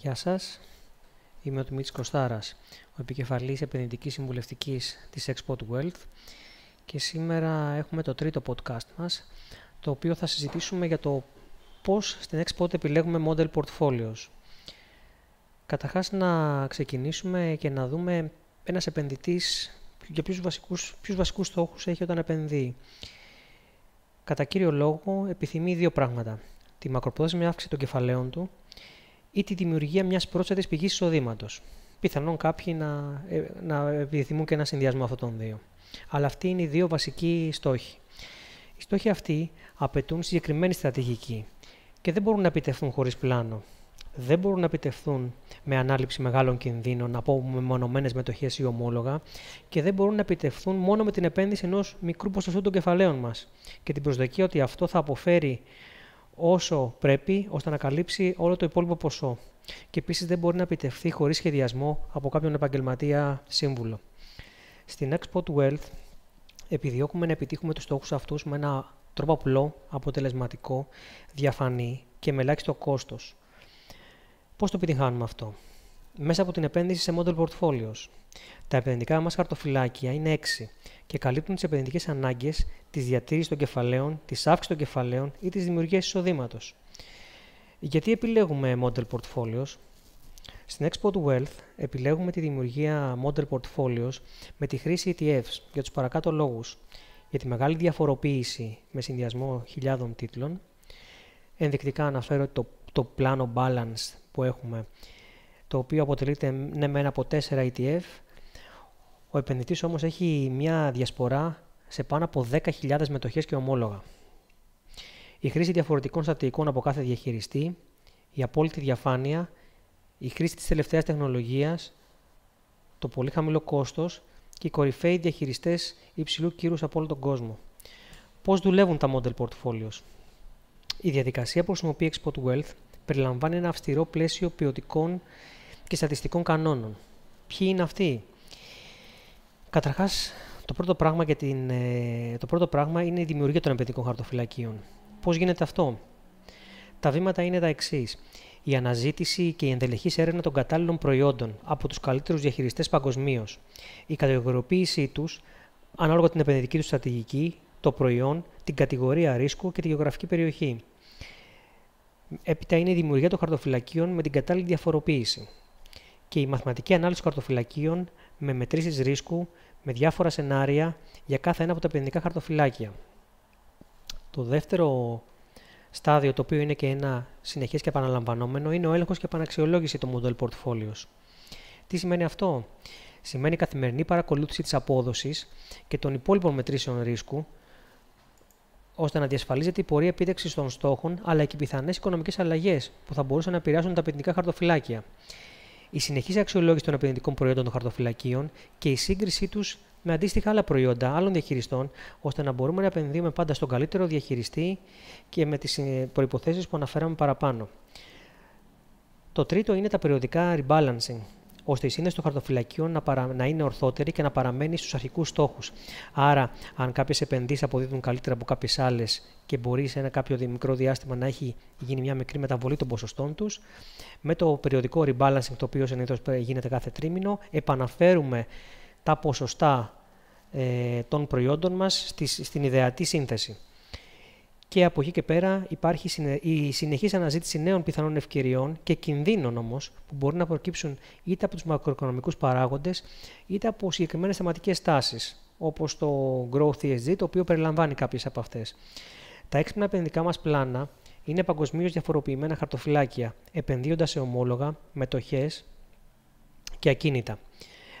Γεια σας, είμαι ο Δημήτρης Κωστάρας, ο επικεφαλής επενδυτικής συμβουλευτικής της Export Wealth και σήμερα έχουμε το τρίτο podcast μας, το οποίο θα συζητήσουμε για το πώς στην Export επιλέγουμε model portfolios. Καταρχάς να ξεκινήσουμε και να δούμε ένας επενδυτής για ποιους βασικούς, ποιους βασικούς στόχους έχει όταν επενδύει. Κατά κύριο λόγο επιθυμεί δύο πράγματα. Τη μακροπρόθεσμη αύξηση των κεφαλαίων του ή τη δημιουργία μιας πρόσθετης πηγής εισοδήματος. Πιθανόν κάποιοι να, ε, να επιθυμούν και ένα συνδυασμό αυτών των δύο. Αλλά αυτοί είναι οι δύο βασικοί στόχοι. Οι στόχοι αυτοί απαιτούν συγκεκριμένη στρατηγική και δεν μπορούν να επιτευχθούν χωρίς πλάνο. Δεν μπορούν να επιτευχθούν με ανάληψη μεγάλων κινδύνων από μεμονωμένε μετοχές ή ομόλογα και δεν μπορούν να επιτευχθούν μόνο με την επένδυση ενός μικρού ποσοστού των κεφαλαίων μας και την προσδοκία ότι αυτό θα αποφέρει όσο πρέπει ώστε να καλύψει όλο το υπόλοιπο ποσό. Και επίσης δεν μπορεί να επιτευχθεί χωρίς σχεδιασμό από κάποιον επαγγελματία σύμβουλο. Στην Export Wealth επιδιώκουμε να επιτύχουμε τους στόχους αυτούς με ένα τρόπο απλό, αποτελεσματικό, διαφανή και με ελάχιστο κόστος. Πώς το επιτυχάνουμε αυτό; Μέσα από την επένδυση σε model portfolios. Τα επενδυτικά μας χαρτοφυλάκια είναι 6 και καλύπτουν τις επενδυτικές ανάγκες της διατήρησης των κεφαλαίων, της αύξησης των κεφαλαίων ή της δημιουργίας εισοδήματος. Γιατί επιλέγουμε model portfolios? Στην Export Wealth επιλέγουμε τη δημιουργία model portfolios με τη χρήση ETFs για τους παρακάτω λόγους. Για τη μεγάλη διαφοροποίηση με συνδυασμό χιλιάδων τίτλων. Ενδεικτικά αναφέρω το, το πλάνο balance που έχουμε, το οποίο αποτελείται ναι με ένα από 4 ETF. Ο επενδυτής όμως έχει μια διασπορά σε πάνω από 10.000 μετοχές και ομόλογα. Η χρήση διαφορετικών στατικών από κάθε διαχειριστή, η απόλυτη διαφάνεια, η χρήση της τελευταίας τεχνολογίας, το πολύ χαμηλό κόστος και οι κορυφαίοι διαχειριστές υψηλού κύρους από όλο τον κόσμο. Πώς δουλεύουν τα model portfolios; Η διαδικασία που χρησιμοποιεί Export Wealth περιλαμβάνει ένα αυστηρό πλαίσιο ποιοτικών και στατιστικών κανόνων. Ποιοι είναι αυτοί; Καταρχάς, το πρώτο πράγμα, για την, ε, το πρώτο πράγμα είναι η δημιουργία των επενδυτικών χαρτοφυλακίων. Πώς γίνεται αυτό; Τα βήματα είναι τα εξής. Η αναζήτηση και η ενδελεχής έρευνα των κατάλληλων προϊόντων από τους καλύτερους διαχειριστές παγκοσμίως. Η κατηγοριοποίησή τους, ανάλογα την επενδυτική τους στρατηγική, το προϊόν, την κατηγορία ρίσκου και τη γεωγραφική περιοχή. Έπειτα είναι η δημιουργία των χαρτοφυλακίων με την κατάλληλη διαφοροποίηση και η μαθηματική ανάλυση των χαρτοφυλακίων με μετρήσεις ρίσκου με διάφορα σενάρια για κάθε ένα από τα επενδυτικά χαρτοφυλάκια. Το δεύτερο στάδιο, το οποίο είναι και ένα συνεχές και επαναλαμβανόμενο, είναι ο έλεγχος και επαναξιολόγηση των model portfolios. Τι σημαίνει αυτό; Σημαίνει καθημερινή παρακολούθηση της απόδοσης και των υπόλοιπων μετρήσεων ρίσκου, ώστε να διασφαλίζεται η πορεία επίτευξης των στόχων αλλά και οι πιθανές οικονομικές αλλαγές που θα μπορούσαν να επηρεάσουν τα επενδυτικά χαρτοφυλάκια. Η συνεχής αξιολόγηση των επενδυτικών προϊόντων των χαρτοφυλακίων και η σύγκρισή τους με αντίστοιχα άλλα προϊόντα άλλων διαχειριστών, ώστε να μπορούμε να επενδύουμε πάντα στον καλύτερο διαχειριστή και με τις ε, προποθέσει που αναφέραμε παραπάνω. Το τρίτο είναι τα περιοδικά rebalancing, ώστε η σύνδεση των χαρτοφυλακίων να, παρα... να είναι ορθότερη και να παραμένει στους αρχικούς στόχους. Άρα, αν κάποιες επενδύσεις αποδίδουν καλύτερα από κάποιες άλλες και μπορεί σε ένα κάποιο μικρό διάστημα να έχει γίνει μια μικρή μεταβολή των ποσοστών τους, με το περιοδικό rebalancing, το οποίο συνήθως γίνεται κάθε τρίμηνο, επαναφέρουμε τα ποσοστά ε, των προϊόντων μας στη, στην ιδεατή σύνθεση και από εκεί και πέρα υπάρχει η συνεχής αναζήτηση νέων πιθανών ευκαιριών και κινδύνων όμως που μπορεί να προκύψουν είτε από τους μακροοικονομικούς παράγοντες είτε από συγκεκριμένες θεματικές τάσεις όπως το Growth ESG το οποίο περιλαμβάνει κάποιες από αυτές. Τα έξυπνα επενδυτικά μας πλάνα είναι παγκοσμίως διαφοροποιημένα χαρτοφυλάκια επενδύοντας σε ομόλογα, μετοχές και ακίνητα.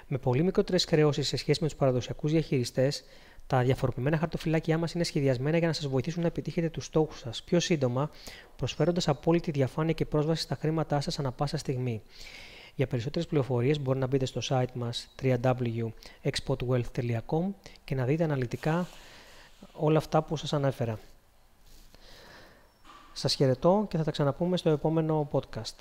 Με πολύ μικρότερες χρεώσεις σε σχέση με τους παραδοσιακούς διαχειριστές, τα διαφοροποιημένα χαρτοφυλάκια μας είναι σχεδιασμένα για να σας βοηθήσουν να επιτύχετε τους στόχους σας πιο σύντομα, προσφέροντας απόλυτη διαφάνεια και πρόσβαση στα χρήματά σας ανα πάσα στιγμή. Για περισσότερες πληροφορίες μπορεί να μπείτε στο site μας www.exportwealth.com και να δείτε αναλυτικά όλα αυτά που σας ανέφερα. Σας χαιρετώ και θα τα ξαναπούμε στο επόμενο podcast.